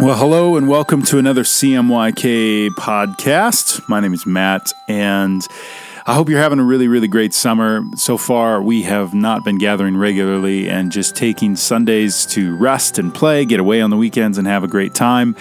Well, hello and welcome to another CMYK podcast. My name is Matt, and I hope you're having a really, really great summer. So far, we have not been gathering regularly and just taking Sundays to rest and play, get away on the weekends, and have a great time.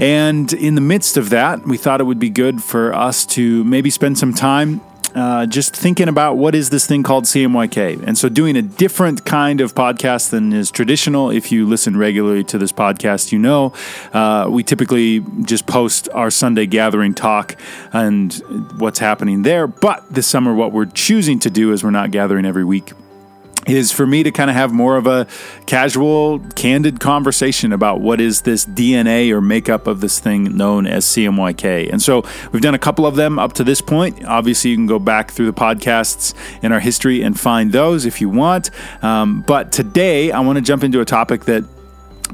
And in the midst of that, we thought it would be good for us to maybe spend some time uh, just thinking about what is this thing called CMYK. And so, doing a different kind of podcast than is traditional. If you listen regularly to this podcast, you know uh, we typically just post our Sunday gathering talk and what's happening there. But this summer, what we're choosing to do is we're not gathering every week is for me to kind of have more of a casual, candid conversation about what is this DNA or makeup of this thing known as CMYK. And so we've done a couple of them up to this point. Obviously, you can go back through the podcasts in our history and find those if you want. Um, but today, I want to jump into a topic that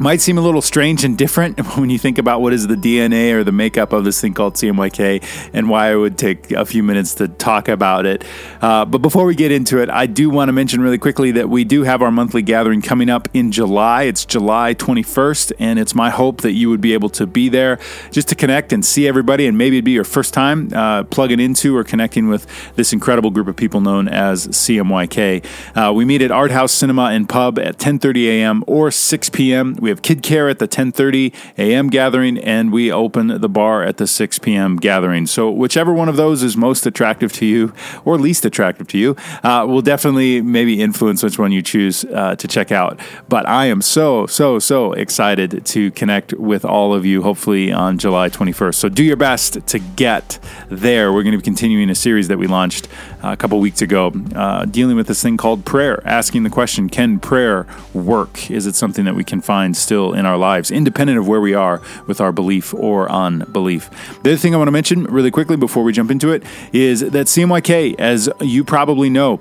might seem a little strange and different when you think about what is the DNA or the makeup of this thing called CMYK and why I would take a few minutes to talk about it. Uh, but before we get into it, I do want to mention really quickly that we do have our monthly gathering coming up in July. It's July 21st, and it's my hope that you would be able to be there just to connect and see everybody, and maybe it'd be your first time uh, plugging into or connecting with this incredible group of people known as CMYK. Uh, we meet at Art House Cinema and Pub at 10:30 a.m. or 6 p.m. We have Kid Care at the 10:30 a.m. gathering, and we open the bar at the 6 p.m. gathering. So whichever one of those is most attractive to you or least attractive to you uh, will definitely maybe influence which one you choose uh, to check out. But I am so so so excited to connect with all of you. Hopefully on July 21st. So do your best to get there. We're going to be continuing a series that we launched uh, a couple weeks ago, uh, dealing with this thing called prayer, asking the question: Can prayer work? Is it something that we can find? Still in our lives, independent of where we are with our belief or unbelief. The other thing I want to mention really quickly before we jump into it is that CMYK, as you probably know,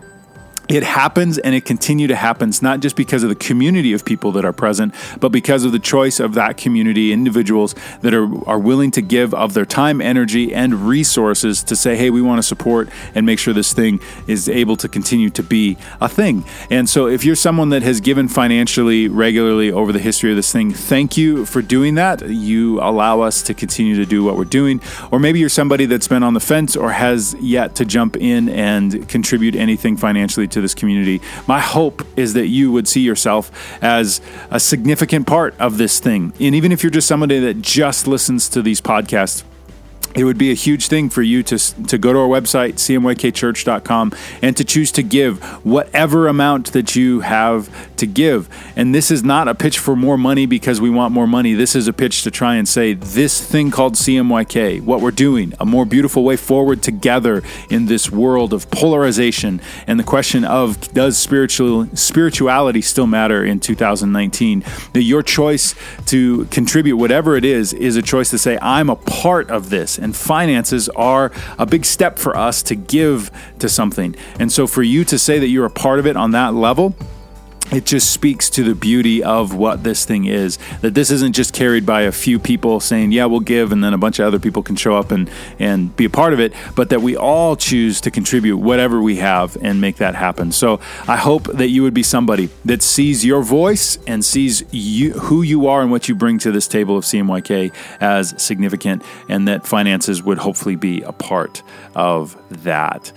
it happens and it continue to happen. Not just because of the community of people that are present but because of the choice of that community individuals that are, are willing to give of their time energy and resources to say hey we want to support and make sure this thing is able to continue to be a thing. And so if you're someone that has given financially regularly over the history of this thing thank you for doing that. You allow us to continue to do what we're doing. Or maybe you're somebody that's been on the fence or has yet to jump in and contribute anything financially to to this community. My hope is that you would see yourself as a significant part of this thing. And even if you're just somebody that just listens to these podcasts, it would be a huge thing for you to, to go to our website, cmykchurch.com, and to choose to give whatever amount that you have to give. And this is not a pitch for more money because we want more money. This is a pitch to try and say this thing called CMYK, what we're doing, a more beautiful way forward together in this world of polarization and the question of does spiritual spirituality still matter in 2019? That your choice to contribute whatever it is is a choice to say I'm a part of this and finances are a big step for us to give to something. And so for you to say that you're a part of it on that level, it just speaks to the beauty of what this thing is. That this isn't just carried by a few people saying, yeah, we'll give, and then a bunch of other people can show up and, and be a part of it, but that we all choose to contribute whatever we have and make that happen. So I hope that you would be somebody that sees your voice and sees you, who you are and what you bring to this table of CMYK as significant, and that finances would hopefully be a part of that.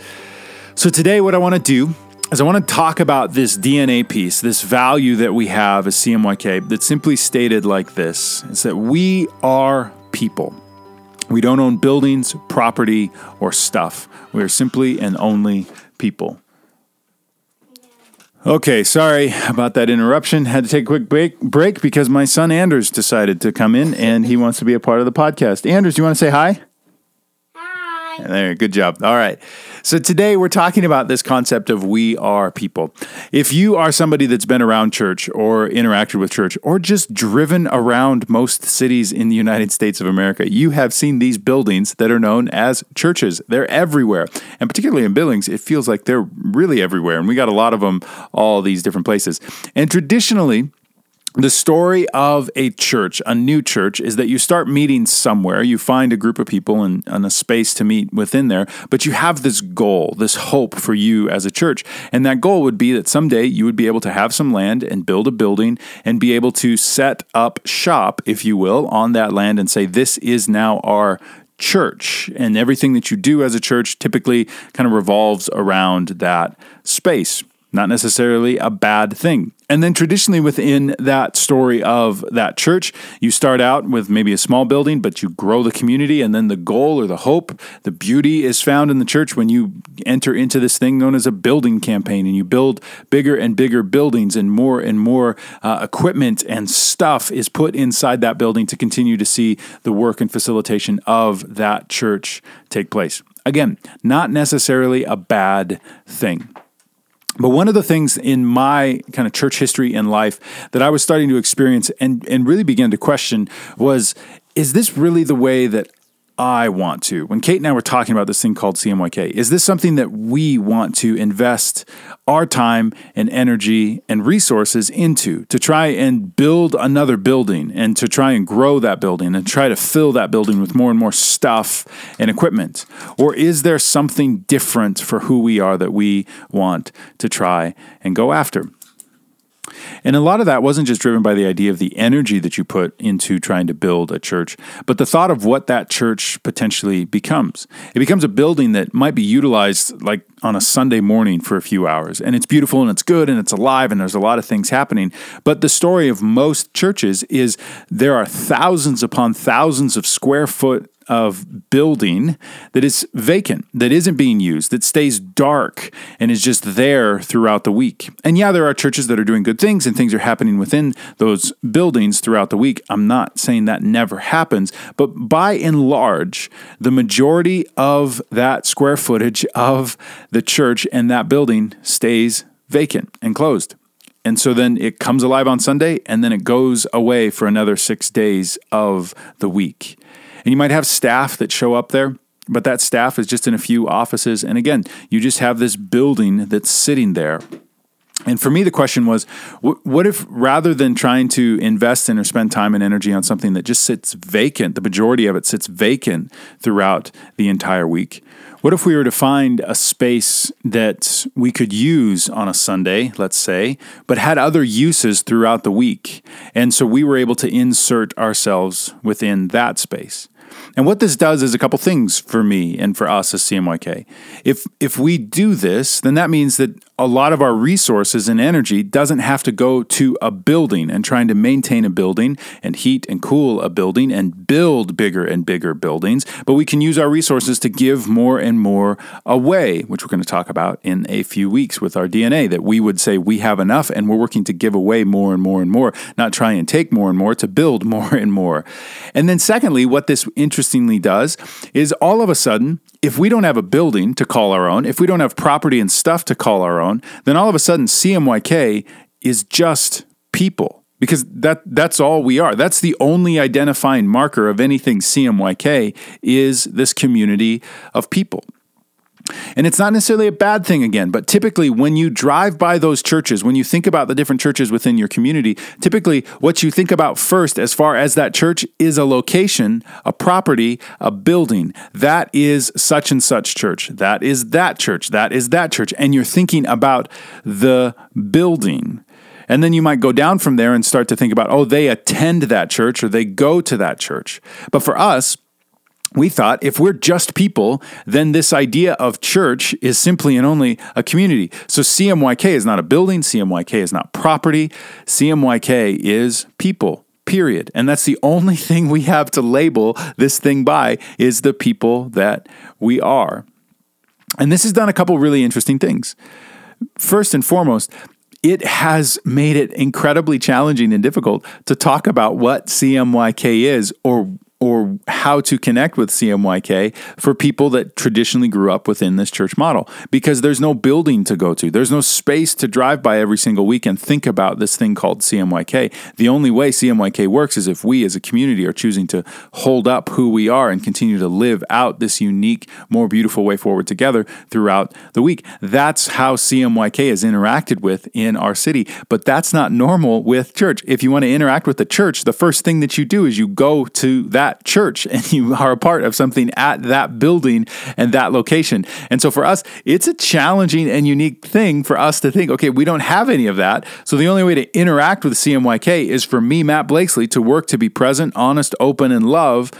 So today, what I want to do is I want to talk about this DNA piece, this value that we have as CMYK, that's simply stated like this it's that we are people. We don't own buildings, property, or stuff. We are simply and only people. Okay, sorry about that interruption. Had to take a quick break, break because my son Anders decided to come in and he wants to be a part of the podcast. Anders, do you want to say hi? Hi. There, good job. All right. So today we're talking about this concept of we are people. If you are somebody that's been around church or interacted with church or just driven around most cities in the United States of America, you have seen these buildings that are known as churches. They're everywhere. And particularly in Billings, it feels like they're really everywhere. And we got a lot of them all these different places. And traditionally, the story of a church, a new church, is that you start meeting somewhere. You find a group of people and, and, a space to meet within there, but you have this goal, this hope for you as a church. And that goal would be that someday you would be able to have some land and build a building and be able to set up shop, if you will, on that land and say, This is now our church. And everything that you do as a church typically kind of revolves around that space. Not necessarily a bad thing. And then traditionally within that story of that church, you start out with maybe a small building, but you grow the community. And then the goal or the hope, the beauty is found in the church when you enter into this thing known as a building campaign and you build bigger and bigger buildings and more and more uh, equipment and stuff is put inside that building to continue to see the work and facilitation of that church take place. Again, not necessarily a bad thing. But one of the things in my kind of church history and life that I was starting to experience and, and really began to question was is this really the way that I want to. When Kate and I were talking about this thing called CMYK, is this something that we want to invest our time and energy and resources into to try and build another building and to try and grow that building and try to fill that building with more and more stuff and equipment? Or is there something different for who we are that we want to try and go after? And a lot of that wasn't just driven by the idea of the energy that you put into trying to build a church, but the thought of what that church potentially becomes. It becomes a building that might be utilized like on a Sunday morning for a few hours. And it's beautiful and it's good and it's alive and there's a lot of things happening. But the story of most churches is there are thousands upon thousands of square foot of building that is vacant, that isn't being used, that stays dark and is just there throughout the week. And yeah, there are churches that are doing good things and things are happening within those buildings throughout the week. I'm not saying that never happens, but by and large, the majority of that square footage of the church and that building stays vacant and closed. And so then it comes alive on Sunday and then it goes away for another six days of the week. And you might have staff that show up there, but that staff is just in a few offices. And again, you just have this building that's sitting there. And for me, the question was what if rather than trying to invest in or spend time and energy on something that just sits vacant, the majority of it sits vacant throughout the entire week? What if we were to find a space that we could use on a Sunday, let's say, but had other uses throughout the week? And so we were able to insert ourselves within that space. And what this does is a couple things for me and for us as CMYK. If if we do this, then that means that a lot of our resources and energy doesn't have to go to a building and trying to maintain a building and heat and cool a building and build bigger and bigger buildings, but we can use our resources to give more and more away, which we're going to talk about in a few weeks with our DNA that we would say we have enough and we're working to give away more and more and more, not try and take more and more to build more and more. And then secondly, what this interestingly does is all of a sudden if we don't have a building to call our own, if we don't have property and stuff to call our own, then all of a sudden CMYK is just people because that that's all we are. That's the only identifying marker of anything CMYK is this community of people. And it's not necessarily a bad thing again, but typically when you drive by those churches, when you think about the different churches within your community, typically what you think about first as far as that church is a location, a property, a building. That is such and such church. That is that church. That is that church. And you're thinking about the building. And then you might go down from there and start to think about, oh, they attend that church or they go to that church. But for us, we thought if we're just people, then this idea of church is simply and only a community. So CMYK is not a building, CMYK is not property, CMYK is people. Period. And that's the only thing we have to label this thing by is the people that we are. And this has done a couple really interesting things. First and foremost, it has made it incredibly challenging and difficult to talk about what CMYK is or or how to connect with CMYK for people that traditionally grew up within this church model because there's no building to go to. There's no space to drive by every single week and think about this thing called CMYK. The only way CMYK works is if we as a community are choosing to hold up who we are and continue to live out this unique, more beautiful way forward together throughout the week. That's how CMYK is interacted with in our city, but that's not normal with church. If you want to interact with the church, the first thing that you do is you go to that that church and you are a part of something at that building and that location. And so for us, it's a challenging and unique thing for us to think, okay, we don't have any of that. So the only way to interact with CMYK is for me, Matt Blakesley, to work to be present, honest, open, and love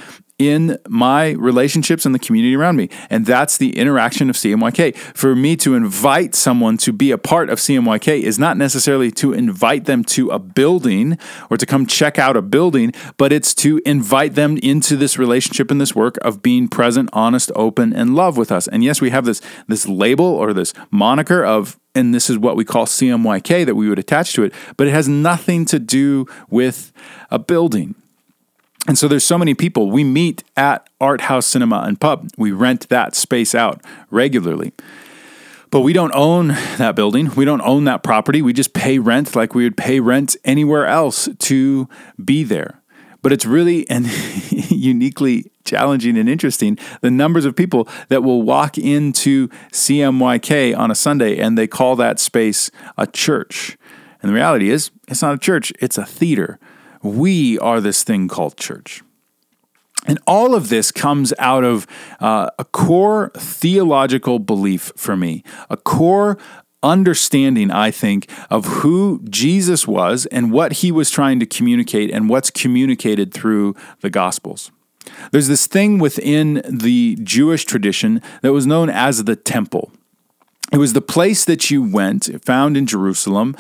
in my relationships and the community around me. And that's the interaction of CMYK. For me to invite someone to be a part of CMYK is not necessarily to invite them to a building or to come check out a building, but it's to invite them into this relationship and this work of being present, honest, open, and love with us. And yes, we have this this label or this moniker of and this is what we call CMYK that we would attach to it, but it has nothing to do with a building. And so there's so many people. We meet at Art House Cinema and Pub. We rent that space out regularly. But we don't own that building. We don't own that property. We just pay rent like we would pay rent anywhere else to be there. But it's really and uniquely challenging and interesting the numbers of people that will walk into CMYK on a Sunday and they call that space a church. And the reality is, it's not a church, it's a theater. We are this thing called church. And all of this comes out of uh, a core theological belief for me, a core understanding, I think, of who Jesus was and what he was trying to communicate and what's communicated through the Gospels. There's this thing within the Jewish tradition that was known as the temple. It was the place that you went, found in Jerusalem,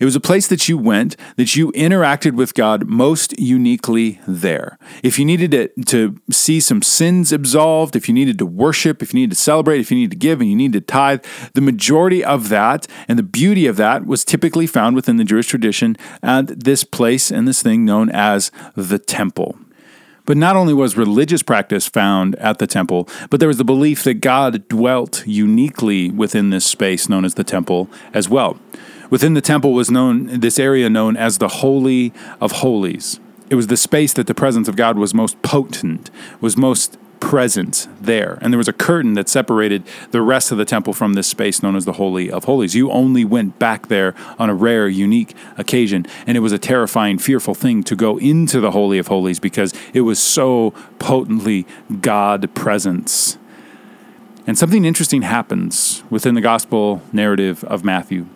it was a place that you went, that you interacted with God most uniquely there. If you needed to, to see some sins absolved, if you needed to worship, if you needed to celebrate, if you needed to give, and you needed to tithe, the majority of that and the beauty of that was typically found within the Jewish tradition at this place and this thing known as the temple. But not only was religious practice found at the temple, but there was the belief that God dwelt uniquely within this space known as the temple as well. Within the temple was known this area known as the Holy of Holies. It was the space that the presence of God was most potent, was most present there. And there was a curtain that separated the rest of the temple from this space known as the Holy of Holies. You only went back there on a rare, unique occasion. And it was a terrifying, fearful thing to go into the Holy of Holies because it was so potently God presence. And something interesting happens within the gospel narrative of Matthew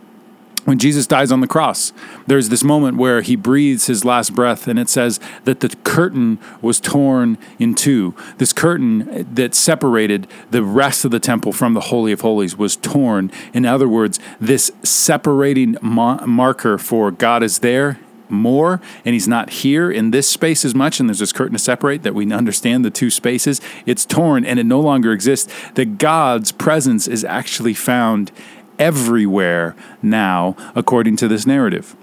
when Jesus dies on the cross, there's this moment where he breathes his last breath, and it says that the curtain was torn in two. This curtain that separated the rest of the temple from the Holy of Holies was torn. In other words, this separating ma- marker for God is there more and he's not here in this space as much and there's this curtain to separate that we understand the two spaces it's torn and it no longer exists that god's presence is actually found everywhere now, according to this narrative.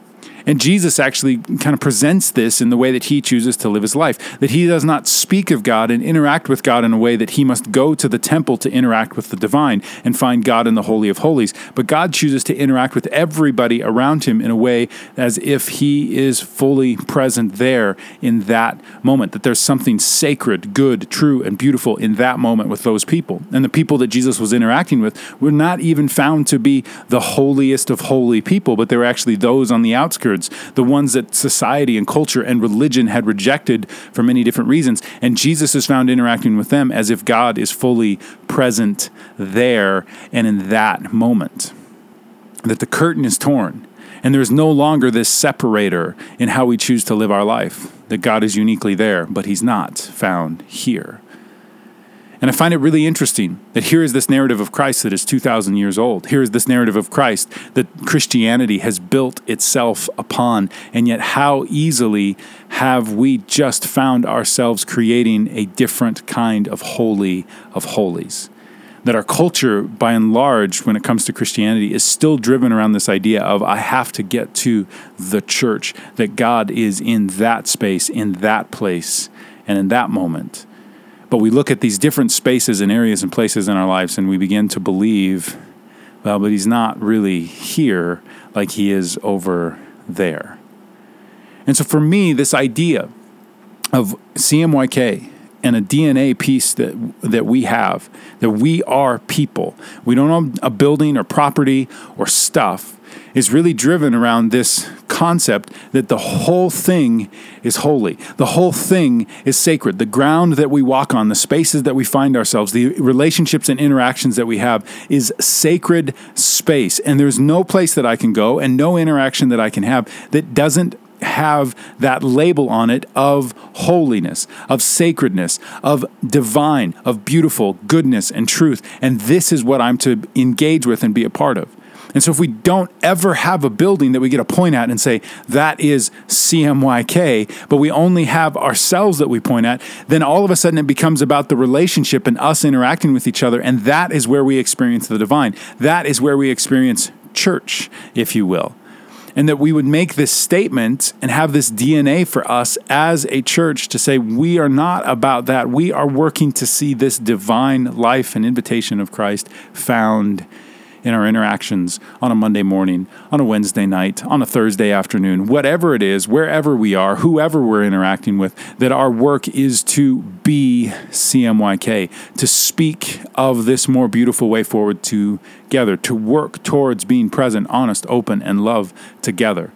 And Jesus actually kind of presents this in the way that he chooses to live his life that he does not speak of God and interact with God in a way that he must go to the temple to interact with the divine and find God in the Holy of Holies. But God chooses to interact with everybody around him in a way as if he is fully present there in that moment, that there's something sacred, good, true, and beautiful in that moment with those people. And the people that Jesus was interacting with were not even found to be the holiest of holy people, but they were actually those on the outskirts the ones that society and culture and religion had rejected for many different reasons. And Jesus is found interacting with them as if God is fully present there and in that moment. That the curtain is torn and there's no longer this separator in how we choose to live our life. That God is uniquely there, but He's not found here. And I find it really interesting that here is this narrative of Christ that is 2,000 years old. Here is this narrative of Christ that Christianity has built itself upon. And yet, how easily have we just found ourselves creating a different kind of holy of holies? That our culture, by and large, when it comes to Christianity, is still driven around this idea of I have to get to the church, that God is in that space, in that place and in that moment. But we look at these different spaces and areas and places in our lives and we begin to believe, well, but he's not really here like he is over there. And so for me, this idea of CMYK and a DNA piece that that we have, that we are people. We don't own a building or property or stuff is really driven around this concept that the whole thing is holy. The whole thing is sacred. The ground that we walk on, the spaces that we find ourselves, the relationships and interactions that we have is sacred space. And there's no place that I can go and no interaction that I can have that doesn't have that label on it of holiness, of sacredness, of divine, of beautiful goodness and truth. And this is what I'm to engage with and be a part of. And so if we don't ever have a building that we get a point at and say, that is CMYK, but we only have ourselves that we point at, then all of a sudden it becomes about the relationship and us interacting with each other. And that is where we experience the divine. That is where we experience church, if you will. And that we would make this statement and have this DNA for us as a church to say, we are not about that. We are working to see this divine life and invitation of Christ found in our interactions on a Monday morning, on a Wednesday night, on a Thursday afternoon, whatever it is, wherever we are, whoever we're interacting with, that our work is to be CMYK, to speak of this more beautiful way forward together, to work towards being present, honest, open, and love together.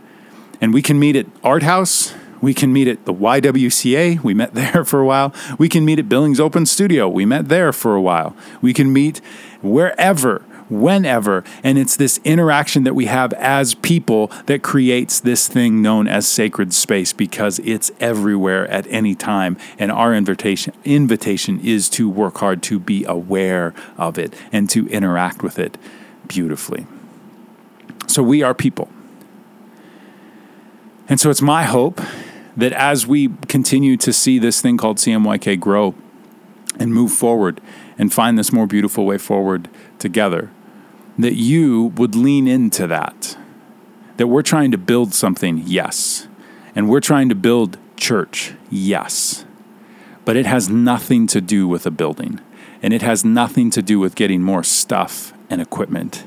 And we can meet at Art House. We can meet at the YWCA. We met there for a while. We can meet at Billings Open Studio. We met there for a while. We can meet wherever whenever. And it's this interaction that we have as people that creates this thing known as sacred space because it's everywhere at any time. And our invitation, invitation is to work hard to be aware of it and to interact with it beautifully. So we are people. And so it's my hope that as we continue to see this thing called CMYK grow and move forward and find this more beautiful way forward together, that you would lean into that. That we're trying to build something, yes. And we're trying to build church, yes. But it has nothing to do with a building. And it has nothing to do with getting more stuff and equipment.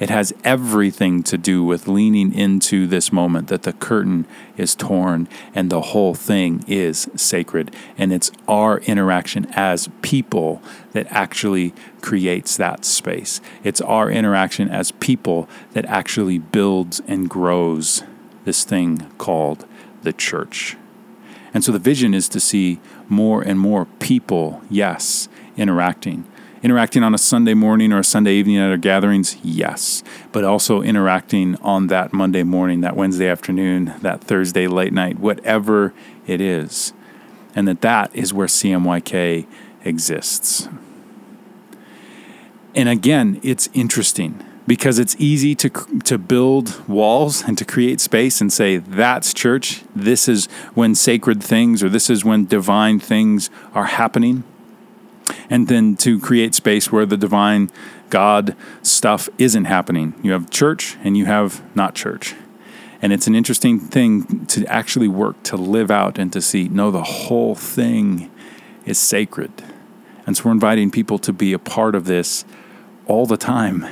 It has everything to do with leaning into this moment that the curtain is torn and the whole thing is sacred. And it's our interaction as people that actually creates that space. It's our interaction as people that actually builds and grows this thing called the church. And so the vision is to see more and more people, yes, interacting Interacting on a Sunday morning or a Sunday evening at our gatherings, yes. But also interacting on that Monday morning, that Wednesday afternoon, that Thursday late night, whatever it is. And that that is where CMYK exists. And again, it's interesting because it's easy to to build walls and to create space and say that's church. This is when sacred things or this is when divine things are happening and then to create space where the divine God stuff isn't happening. You have church and you have not church. And it's an interesting thing to actually work to live out and to see no, the whole thing is sacred. And so we're inviting people to be a part of this all the time,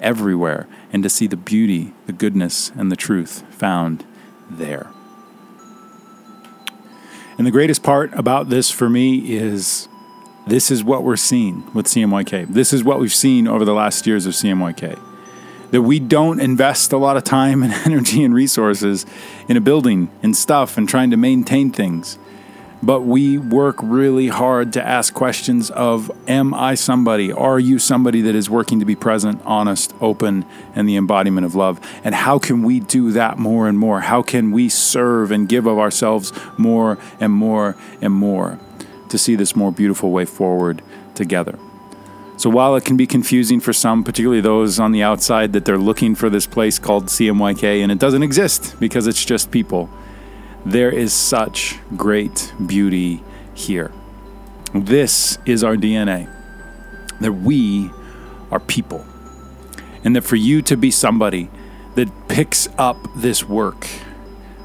everywhere, and to see the beauty, the goodness, and the truth found there. And the greatest part about this for me is this is what we're seeing with CMYK. This is what we've seen over the last years of CMYK. That we don't invest a lot of time and energy and resources in a building and stuff and trying to maintain things. But we work really hard to ask questions of Am I somebody? Are you somebody that is working to be present, honest, open, and the embodiment of love? And how can we do that more and more? How can we serve and give of ourselves more and more and more? To see this more beautiful way forward together. So while it can be confusing for some, particularly those on the outside, that they're looking for this place called CMYK and it doesn't exist because it's just people, there is such great beauty here. This is our DNA that we are people. And that for you to be somebody that picks up this work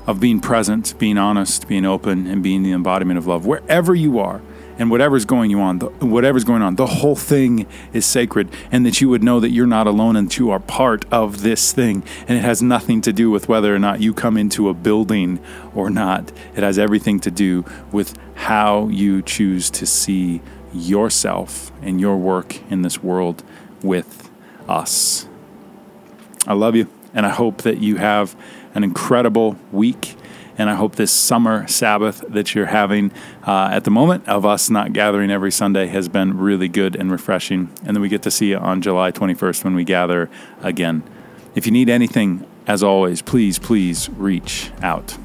of being present, being honest, being open, and being the embodiment of love wherever you are and whatever's going on, the, whatever's going on, the whole thing is sacred, and that you would know that you're not alone and you are part of this thing, and it has nothing to do with whether or not you come into a building or not. It has everything to do with how you choose to see yourself and your work in this world with us. I love you, and I hope that you have an incredible week and I hope this summer Sabbath that you're having uh, at the moment of us not gathering every Sunday has been really good and refreshing. And then we get to see you on July 21st when we gather again. If you need anything, as always, please, please reach out.